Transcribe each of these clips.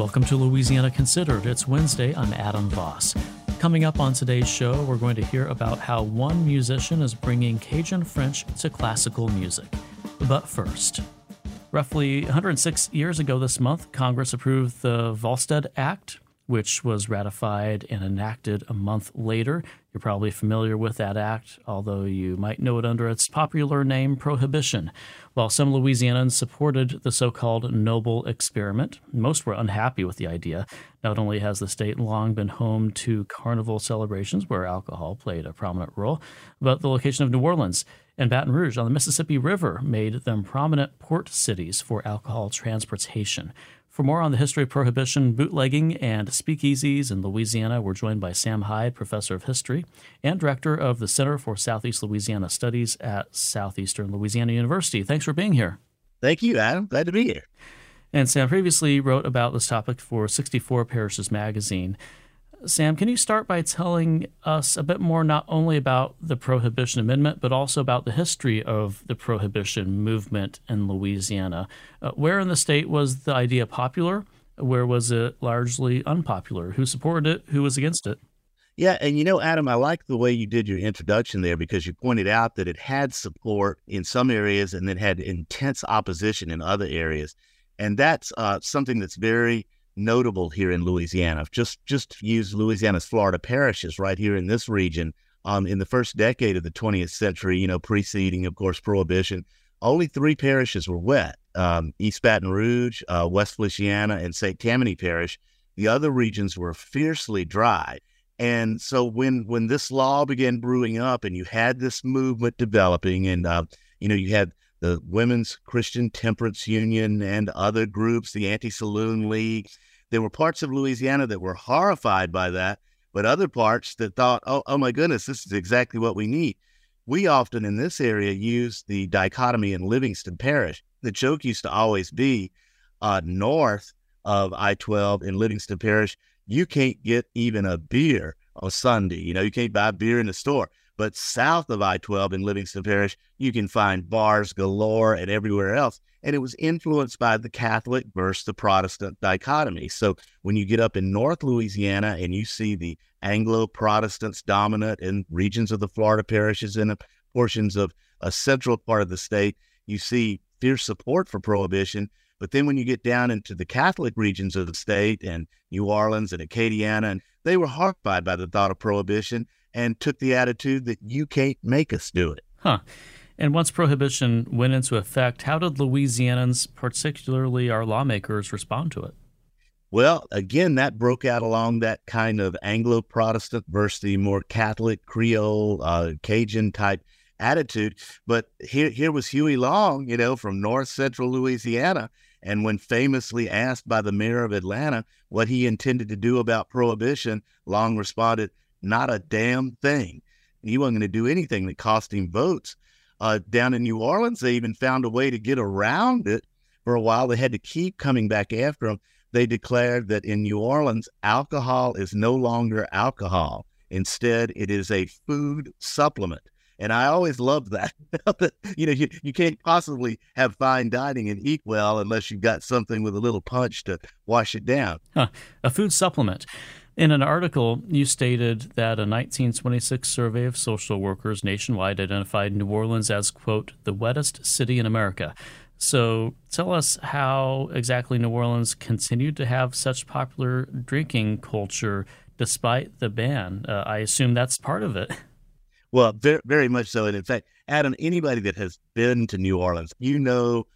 Welcome to Louisiana Considered. It's Wednesday. I'm Adam Vos. Coming up on today's show, we're going to hear about how one musician is bringing Cajun French to classical music. But first, roughly 106 years ago this month, Congress approved the Volstead Act, which was ratified and enacted a month later. You're probably familiar with that act, although you might know it under its popular name, Prohibition. While some Louisianans supported the so called Noble Experiment, most were unhappy with the idea. Not only has the state long been home to carnival celebrations where alcohol played a prominent role, but the location of New Orleans and Baton Rouge on the Mississippi River made them prominent port cities for alcohol transportation. For more on the history of prohibition, bootlegging, and speakeasies in Louisiana, we're joined by Sam Hyde, professor of history and director of the Center for Southeast Louisiana Studies at Southeastern Louisiana University. Thanks for being here. Thank you, Adam. Glad to be here. And Sam previously wrote about this topic for 64 Parishes magazine. Sam, can you start by telling us a bit more not only about the Prohibition Amendment, but also about the history of the Prohibition movement in Louisiana? Uh, where in the state was the idea popular? Where was it largely unpopular? Who supported it? Who was against it? Yeah, and you know, Adam, I like the way you did your introduction there because you pointed out that it had support in some areas and then had intense opposition in other areas. And that's uh, something that's very notable here in Louisiana. Just just use Louisiana's Florida parishes right here in this region. Um, in the first decade of the 20th century, you know, preceding, of course, Prohibition, only three parishes were wet: um, East Baton Rouge, uh, West Feliciana, and St. Tammany Parish. The other regions were fiercely dry. And so when when this law began brewing up, and you had this movement developing, and uh, you know, you had the Women's Christian Temperance Union and other groups, the Anti Saloon League. There were parts of Louisiana that were horrified by that, but other parts that thought, oh, oh my goodness, this is exactly what we need. We often in this area use the dichotomy in Livingston Parish. The joke used to always be uh, north of I 12 in Livingston Parish, you can't get even a beer on Sunday. You know, you can't buy beer in the store. But south of I 12 in Livingston Parish, you can find bars galore and everywhere else. And it was influenced by the Catholic versus the Protestant dichotomy. So when you get up in North Louisiana and you see the Anglo Protestants dominant in regions of the Florida parishes and portions of a central part of the state, you see fierce support for prohibition. But then when you get down into the Catholic regions of the state and New Orleans and Acadiana, and they were horrified by the thought of prohibition and took the attitude that you can't make us do it. Huh. And once prohibition went into effect, how did Louisianans, particularly our lawmakers, respond to it? Well, again, that broke out along that kind of Anglo Protestant versus the more Catholic Creole uh, Cajun type attitude. But here, here was Huey Long, you know, from North Central Louisiana. And when famously asked by the mayor of Atlanta what he intended to do about prohibition, Long responded, not a damn thing. He wasn't going to do anything that cost him votes. Uh, down in New Orleans, they even found a way to get around it for a while. They had to keep coming back after him. They declared that in New Orleans, alcohol is no longer alcohol. Instead, it is a food supplement. And I always loved that. you know, you, you can't possibly have fine dining and eat well unless you've got something with a little punch to wash it down. Huh. A food supplement. In an article, you stated that a 1926 survey of social workers nationwide identified New Orleans as, quote, the wettest city in America. So tell us how exactly New Orleans continued to have such popular drinking culture despite the ban. Uh, I assume that's part of it. Well, very, very much so. And in fact, Adam, anybody that has been to New Orleans, you know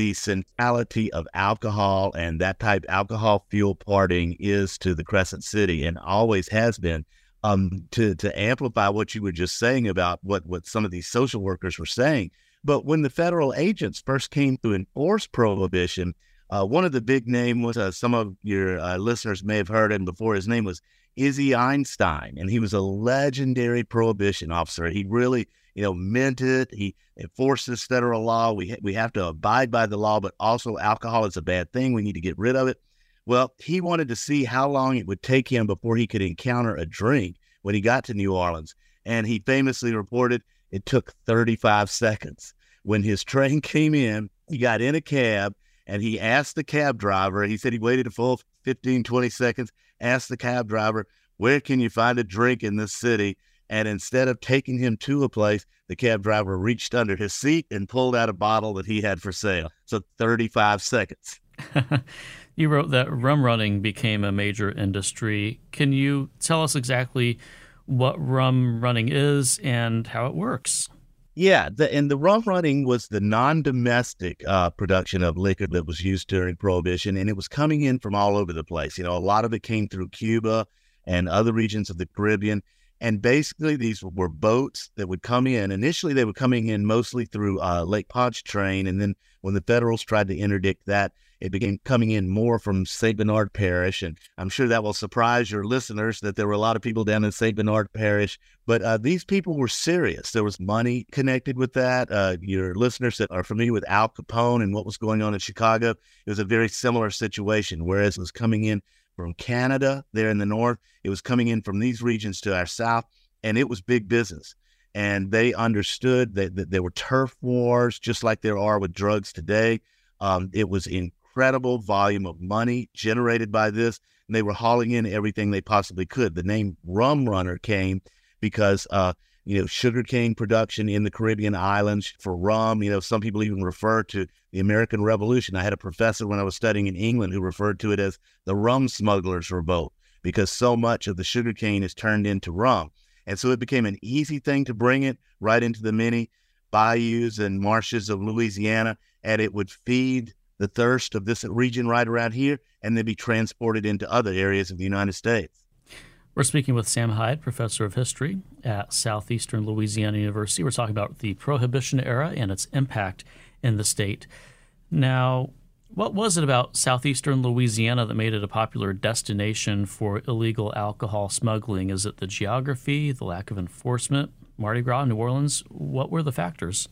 the centrality of alcohol and that type alcohol fuel partying is to the Crescent City and always has been. Um, to to amplify what you were just saying about what what some of these social workers were saying, but when the federal agents first came to enforce prohibition, uh, one of the big name was uh, some of your uh, listeners may have heard him before. His name was Izzy Einstein, and he was a legendary prohibition officer. He really you know, meant it. He enforces federal law. We, we have to abide by the law, but also alcohol is a bad thing. We need to get rid of it. Well, he wanted to see how long it would take him before he could encounter a drink when he got to New Orleans. And he famously reported it took 35 seconds. When his train came in, he got in a cab and he asked the cab driver, he said he waited a full 15, 20 seconds, asked the cab driver, Where can you find a drink in this city? And instead of taking him to a place, the cab driver reached under his seat and pulled out a bottle that he had for sale. So 35 seconds. you wrote that rum running became a major industry. Can you tell us exactly what rum running is and how it works? Yeah, the, and the rum running was the non-domestic uh, production of liquor that was used during Prohibition, and it was coming in from all over the place. You know, a lot of it came through Cuba and other regions of the Caribbean, and basically these were boats that would come in. Initially, they were coming in mostly through uh, Lake Pontchartrain, and then when the Federals tried to interdict that, it began coming in more from St. Bernard Parish. And I'm sure that will surprise your listeners that there were a lot of people down in St. Bernard Parish. But uh, these people were serious. There was money connected with that. Uh, your listeners that are familiar with Al Capone and what was going on in Chicago, it was a very similar situation. Whereas it was coming in from Canada there in the north, it was coming in from these regions to our south, and it was big business and they understood that, that, there were turf wars just like there are with drugs today. Um, it was incredible volume of money generated by this. And they were hauling in everything they possibly could. The name Rum Runner came because, uh, you know, sugarcane production in the Caribbean islands for rum. You know, some people even refer to the American Revolution. I had a professor when I was studying in England who referred to it as the rum smugglers' revolt because so much of the sugarcane is turned into rum. And so it became an easy thing to bring it right into the many bayous and marshes of Louisiana, and it would feed the thirst of this region right around here and then be transported into other areas of the United States. We're speaking with Sam Hyde, professor of history at Southeastern Louisiana University. We're talking about the Prohibition era and its impact in the state. Now, what was it about southeastern Louisiana that made it a popular destination for illegal alcohol smuggling? Is it the geography, the lack of enforcement, Mardi Gras, New Orleans? What were the factors?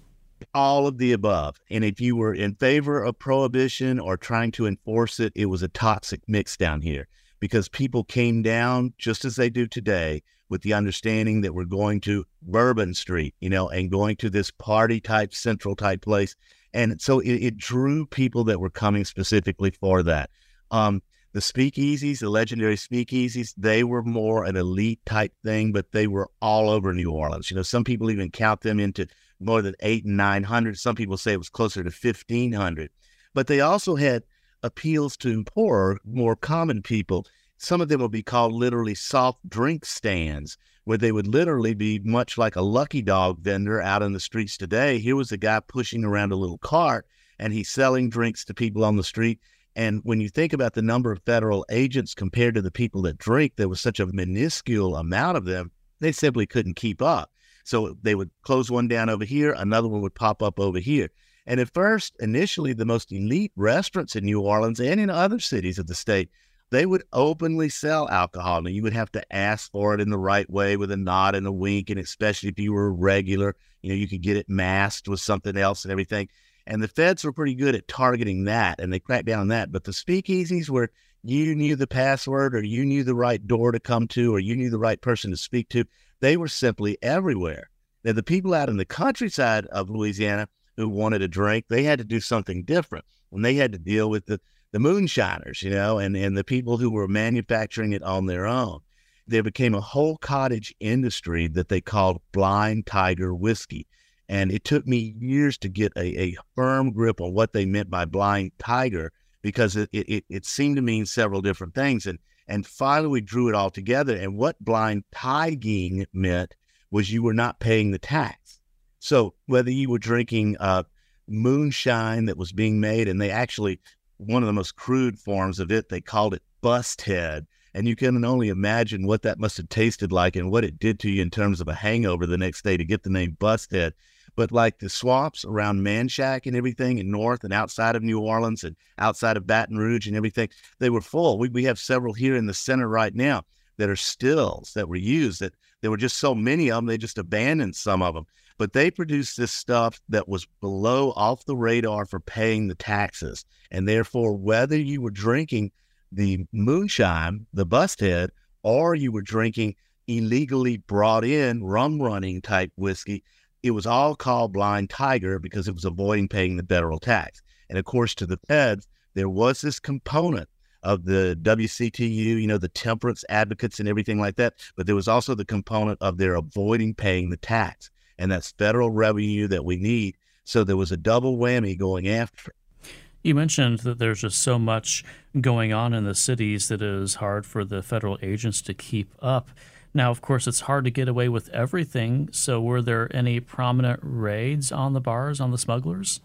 all of the above. And if you were in favor of prohibition or trying to enforce it, it was a toxic mix down here because people came down just as they do today with the understanding that we're going to Bourbon Street, you know, and going to this party type, central type place. And so it, it drew people that were coming specifically for that. Um, the speakeasies, the legendary speakeasies, they were more an elite type thing, but they were all over New Orleans. You know, some people even count them into more than eight and 900. Some people say it was closer to 1,500. But they also had appeals to poorer, more common people. Some of them would be called literally soft drink stands, where they would literally be much like a lucky dog vendor out in the streets today. Here was a guy pushing around a little cart and he's selling drinks to people on the street. And when you think about the number of federal agents compared to the people that drink, there was such a minuscule amount of them, they simply couldn't keep up. So they would close one down over here, another one would pop up over here. And at first, initially, the most elite restaurants in New Orleans and in other cities of the state, they would openly sell alcohol. And you would have to ask for it in the right way with a nod and a wink. And especially if you were a regular, you know, you could get it masked with something else and everything. And the feds were pretty good at targeting that and they cracked down on that. But the speakeasies where you knew the password or you knew the right door to come to or you knew the right person to speak to, they were simply everywhere. Now, the people out in the countryside of Louisiana who wanted a drink, they had to do something different. When they had to deal with the, the moonshiners, you know, and, and the people who were manufacturing it on their own. There became a whole cottage industry that they called Blind Tiger Whiskey. And it took me years to get a, a firm grip on what they meant by blind tiger because it, it, it seemed to mean several different things. And and finally, we drew it all together. And what blind tiger meant was you were not paying the tax. So whether you were drinking uh, moonshine that was being made, and they actually, one of the most crude forms of it, they called it bust head. And you can only imagine what that must have tasted like and what it did to you in terms of a hangover the next day to get the name bust head. But like the swamps around Manchac and everything, and north and outside of New Orleans and outside of Baton Rouge and everything, they were full. We, we have several here in the center right now that are stills that were used that there were just so many of them, they just abandoned some of them. But they produced this stuff that was below off the radar for paying the taxes. And therefore, whether you were drinking the moonshine, the bust head, or you were drinking illegally brought in rum running type whiskey, it was all called Blind Tiger because it was avoiding paying the federal tax. And of course, to the feds, there was this component of the WCTU, you know, the temperance advocates and everything like that. But there was also the component of their avoiding paying the tax. And that's federal revenue that we need. So there was a double whammy going after. You mentioned that there's just so much going on in the cities that it is hard for the federal agents to keep up. Now, of course, it's hard to get away with everything. So, were there any prominent raids on the bars, on the smugglers?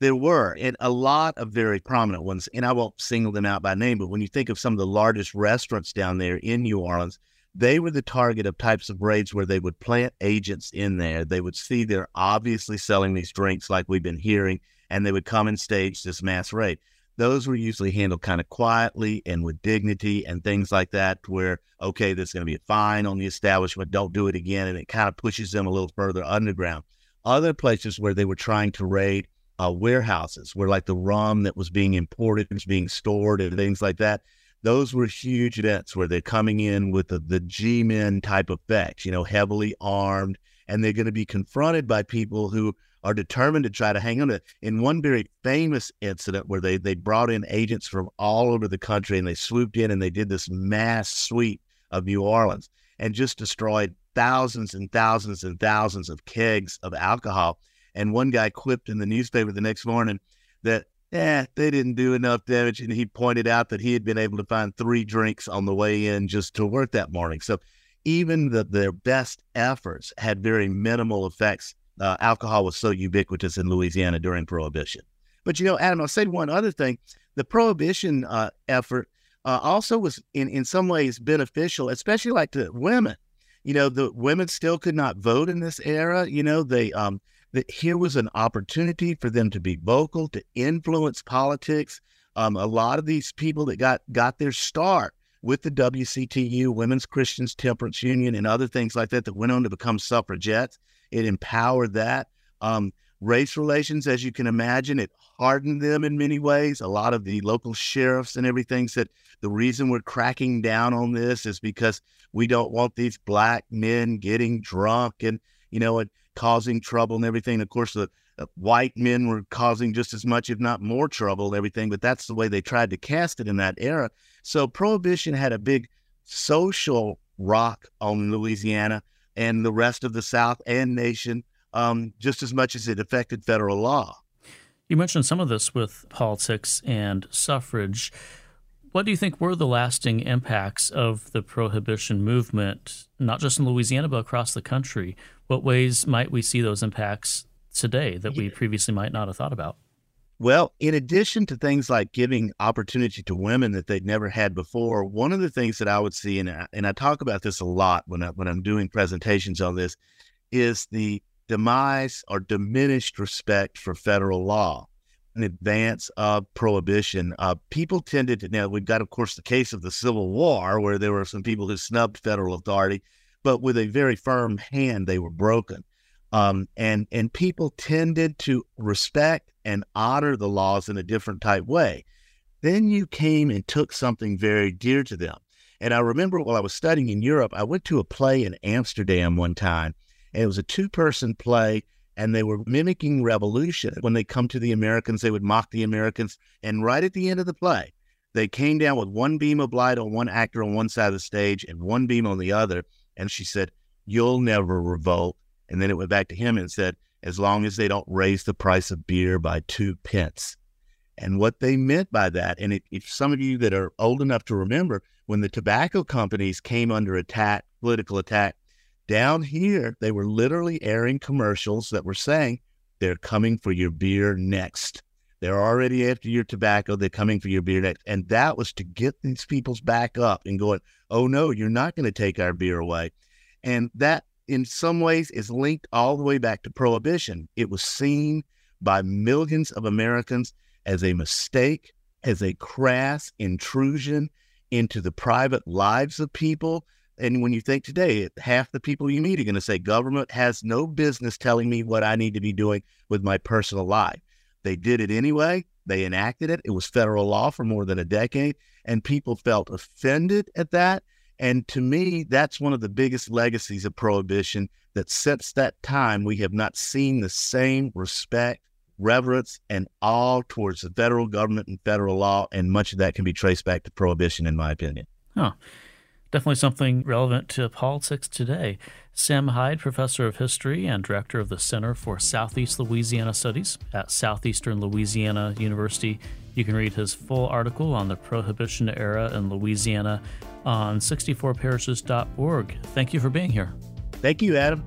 There were, and a lot of very prominent ones. And I won't single them out by name, but when you think of some of the largest restaurants down there in New Orleans, they were the target of types of raids where they would plant agents in there. They would see they're obviously selling these drinks like we've been hearing, and they would come and stage this mass raid. Those were usually handled kind of quietly and with dignity and things like that, where, okay, there's going to be a fine on the establishment, don't do it again. And it kind of pushes them a little further underground. Other places where they were trying to raid uh, warehouses where like the rum that was being imported was being stored and things like that. Those were huge events where they're coming in with the, the G men type effects, you know, heavily armed, and they're going to be confronted by people who are determined to try to hang on to. In one very famous incident where they they brought in agents from all over the country and they swooped in and they did this mass sweep of New Orleans and just destroyed thousands and thousands and thousands of kegs of alcohol. And one guy quipped in the newspaper the next morning that, eh, they didn't do enough damage. And he pointed out that he had been able to find three drinks on the way in just to work that morning. So even the, their best efforts had very minimal effects. Uh, alcohol was so ubiquitous in Louisiana during Prohibition. But, you know, Adam, I'll say one other thing. The Prohibition uh, effort uh, also was in, in some ways beneficial, especially like to women. You know, the women still could not vote in this era. You know, they um, that here was an opportunity for them to be vocal, to influence politics. Um, a lot of these people that got got their start with the WCTU, Women's Christians Temperance Union, and other things like that, that went on to become suffragettes. It empowered that. Um, race relations, as you can imagine, it hardened them in many ways. A lot of the local sheriffs and everything said the reason we're cracking down on this is because we don't want these black men getting drunk and you know and causing trouble and everything. Of course, the uh, white men were causing just as much, if not more, trouble and everything. But that's the way they tried to cast it in that era. So prohibition had a big social rock on Louisiana and the rest of the South and nation, um, just as much as it affected federal law. You mentioned some of this with politics and suffrage. What do you think were the lasting impacts of the prohibition movement, not just in Louisiana, but across the country? What ways might we see those impacts today that we previously might not have thought about? Well, in addition to things like giving opportunity to women that they'd never had before, one of the things that I would see, and I, and I talk about this a lot when I, when I'm doing presentations on this, is the demise or diminished respect for federal law in advance of prohibition, uh, people tended to. Now we've got, of course, the case of the Civil War, where there were some people who snubbed federal authority, but with a very firm hand, they were broken. Um, and and people tended to respect and honor the laws in a different type way. Then you came and took something very dear to them. And I remember while I was studying in Europe, I went to a play in Amsterdam one time, and it was a two-person play and they were mimicking revolution. When they come to the Americans, they would mock the Americans. And right at the end of the play, they came down with one beam of light on one actor on one side of the stage and one beam on the other. And she said, You'll never revolt. And then it went back to him and said, As long as they don't raise the price of beer by two pence. And what they meant by that, and if, if some of you that are old enough to remember, when the tobacco companies came under attack, political attack, down here, they were literally airing commercials that were saying, they're coming for your beer next. They're already after your tobacco. They're coming for your beer next. And that was to get these people's back up and going, oh no, you're not going to take our beer away. And that in some ways is linked all the way back to prohibition. It was seen by millions of Americans as a mistake, as a crass intrusion into the private lives of people and when you think today, half the people you meet are going to say, government has no business telling me what I need to be doing with my personal life. They did it anyway. They enacted it. It was federal law for more than a decade, and people felt offended at that. And to me, that's one of the biggest legacies of prohibition that since that time, we have not seen the same respect, reverence, and awe towards the federal government and federal law. And much of that can be traced back to prohibition, in my opinion. Huh. Definitely something relevant to politics today. Sam Hyde, professor of history and director of the Center for Southeast Louisiana Studies at Southeastern Louisiana University. You can read his full article on the Prohibition era in Louisiana on 64parishes.org. Thank you for being here. Thank you, Adam.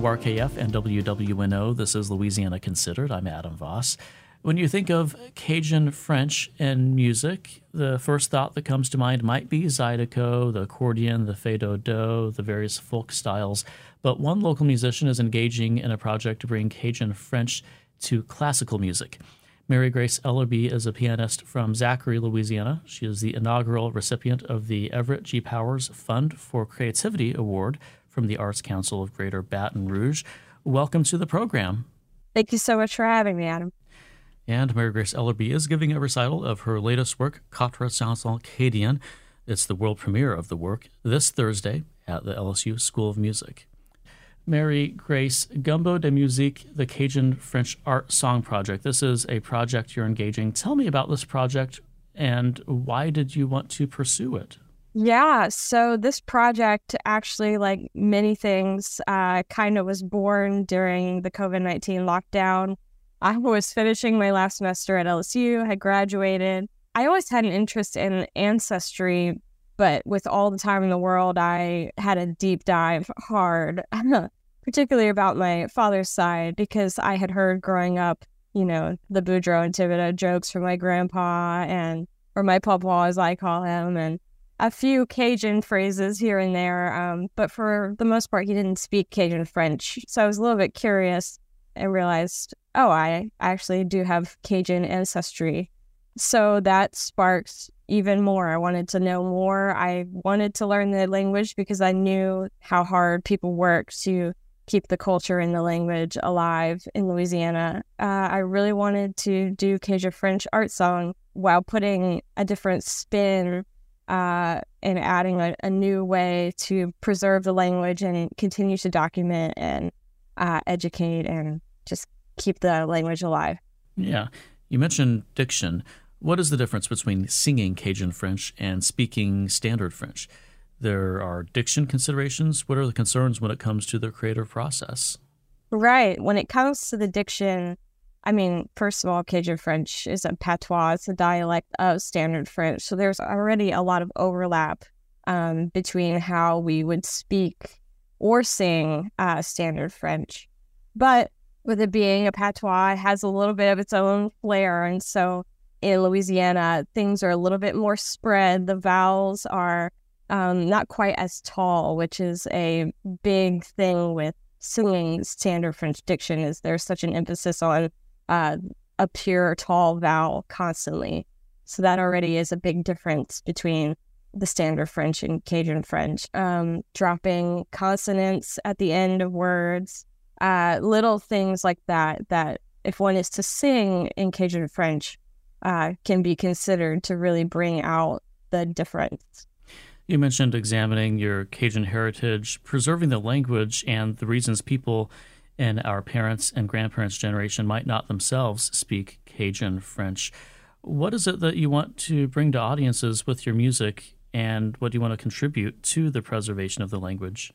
WRKF and WWNO, this is Louisiana Considered. I'm Adam Vos. When you think of Cajun French and music, the first thought that comes to mind might be Zydeco, the accordion, the fais do-do, the various folk styles. But one local musician is engaging in a project to bring Cajun French to classical music. Mary Grace Ellerbee is a pianist from Zachary, Louisiana. She is the inaugural recipient of the Everett G. Powers Fund for Creativity Award from the Arts Council of Greater Baton Rouge. Welcome to the program. Thank you so much for having me, Adam. And Mary Grace Ellerbee is giving a recital of her latest work, Quatre Chansons Cadiennes. It's the world premiere of the work this Thursday at the LSU School of Music. Mary Grace, Gumbo de Musique, the Cajun French Art Song Project. This is a project you're engaging. Tell me about this project and why did you want to pursue it? Yeah, so this project actually, like many things, uh, kind of was born during the COVID 19 lockdown. I was finishing my last semester at LSU, had graduated. I always had an interest in ancestry, but with all the time in the world, I had a deep dive hard, particularly about my father's side, because I had heard growing up, you know, the Boudreaux and Thibodeau jokes from my grandpa and, or my papa, as I call him, and a few Cajun phrases here and there, um, but for the most part, he didn't speak Cajun French. So I was a little bit curious and realized, oh, I actually do have Cajun ancestry. So that sparked even more. I wanted to know more. I wanted to learn the language because I knew how hard people work to keep the culture and the language alive in Louisiana. Uh, I really wanted to do Cajun French art song while putting a different spin uh, and adding a, a, new way to preserve the language and continue to document and uh, educate and just keep the language alive. Yeah. You mentioned diction. What is the difference between singing Cajun French and speaking standard French? There are diction considerations. What are the concerns when it comes to the creative process? Right. When it comes to the diction, I mean, first of all, Cajun French is a patois, it's a dialect of Standard French. So there's already a lot of overlap um, between how we would speak or sing uh, Standard French. But with it being a patois, it has a little bit of its own flair. And so in Louisiana, things are a little bit more spread. The vowels are um, not quite as tall, which is a big thing with singing standard French diction is there's such an emphasis on uh, a pure tall vowel constantly. So that already is a big difference between the standard French and Cajun French. Um, dropping consonants at the end of words, uh, little things like that, that if one is to sing in Cajun French, uh, can be considered to really bring out the difference. You mentioned examining your Cajun heritage, preserving the language, and the reasons people and our parents' and grandparents' generation might not themselves speak Cajun French. What is it that you want to bring to audiences with your music, and what do you want to contribute to the preservation of the language?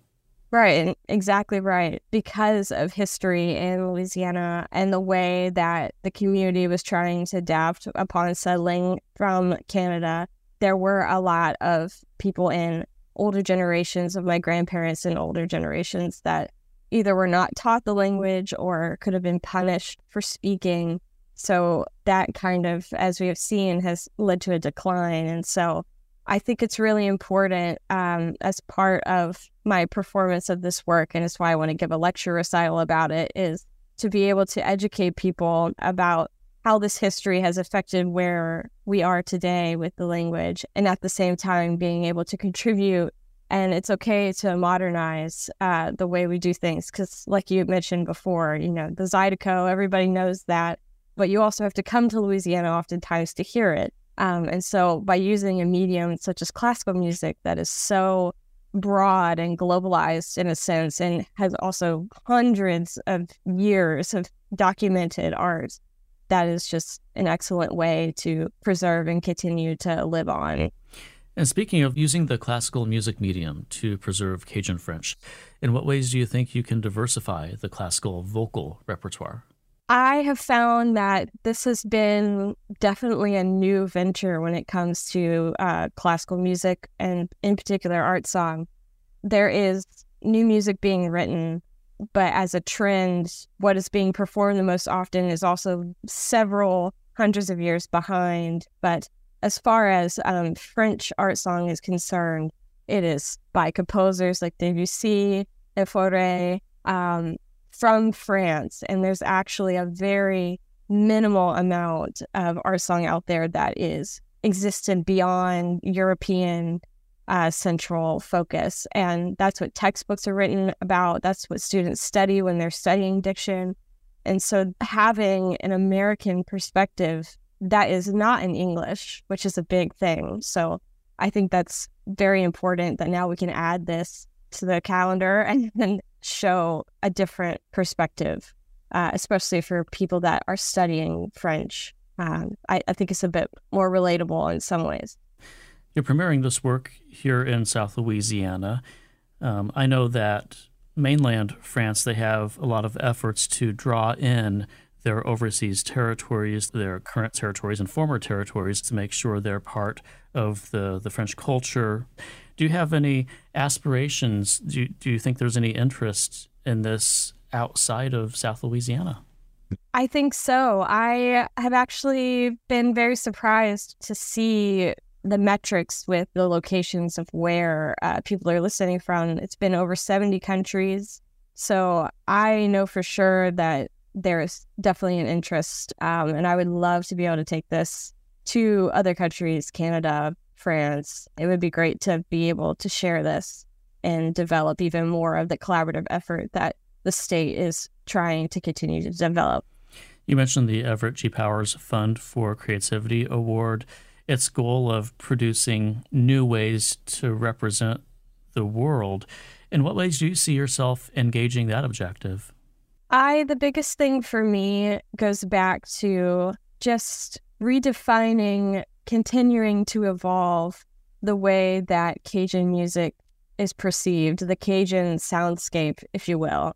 Right, exactly right. Because of history in Louisiana and the way that the community was trying to adapt upon settling from Canada, there were a lot of people in older generations of my grandparents and older generations that either were not taught the language or could have been punished for speaking. So that kind of, as we have seen, has led to a decline. And so I think it's really important um, as part of my performance of this work, and it's why I want to give a lecture recital about it, is to be able to educate people about how this history has affected where we are today with the language, and at the same time being able to contribute. And it's okay to modernize uh, the way we do things because, like you mentioned before, you know, the Zydeco, everybody knows that, but you also have to come to Louisiana oftentimes to hear it. Um, and so, by using a medium such as classical music that is so broad and globalized in a sense, and has also hundreds of years of documented art, that is just an excellent way to preserve and continue to live on. And speaking of using the classical music medium to preserve Cajun French, in what ways do you think you can diversify the classical vocal repertoire? I have found that this has been definitely a new venture when it comes to uh, classical music and, in particular, art song. There is new music being written, but as a trend, what is being performed the most often is also several hundreds of years behind. But as far as um, French art song is concerned, it is by composers like Debussy, and Fauré, um, from France, and there's actually a very minimal amount of art song out there that is existent beyond European uh, central focus. And that's what textbooks are written about. That's what students study when they're studying diction. And so having an American perspective that is not in English, which is a big thing. So I think that's very important that now we can add this to the calendar and then show a different perspective, uh, especially for people that are studying French. Um, I, I think it's a bit more relatable in some ways. You're premiering this work here in South Louisiana. Um, I know that mainland France, they have a lot of efforts to draw in their overseas territories, their current territories and former territories to make sure they're part of the, the French culture. Do you have any aspirations? Do you, do you think there's any interest in this outside of South Louisiana? I think so. I have actually been very surprised to see the metrics with the locations of where uh, people are listening from. It's been over 70 countries. So I know for sure that there's definitely an interest. Um, and I would love to be able to take this to other countries, Canada, France. It would be great to be able to share this and develop even more of the collaborative effort that the state is trying to continue to develop. You mentioned the Everett G. Powers Fund for Creativity Award. Its goal of producing new ways to represent the world. In what ways do you see yourself engaging that objective? I, the biggest thing for me goes back to just redefining continuing to evolve the way that Cajun music is perceived, the Cajun soundscape, if you will,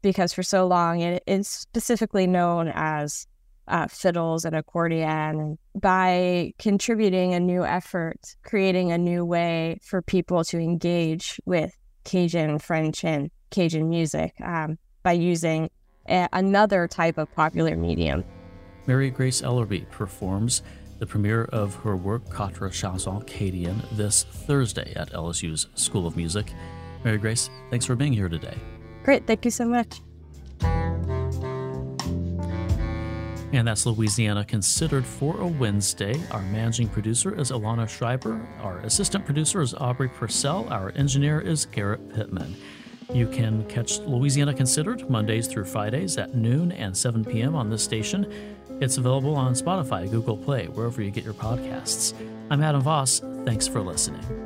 because for so long it is specifically known as uh, fiddles and accordion. By contributing a new effort, creating a new way for people to engage with Cajun, French, and Cajun music um, by using another type of popular medium. Mary Grace Ellerbee performs the premiere of her work Quatre Chansons Cadiennes this Thursday at LSU's School of Music. Mary Grace, thanks for being here today. Great, thank you so much. And that's Louisiana Considered for a Wednesday. Our managing producer is Alana Schreiber. Our assistant producer is Aubry Procell. Our engineer is Garrett Pittman. You can catch Louisiana Considered Mondays through Fridays at noon and 7 p.m. on this station. It's available on Spotify, Google Play, wherever you get your podcasts. I'm Adam Vos. Thanks for listening.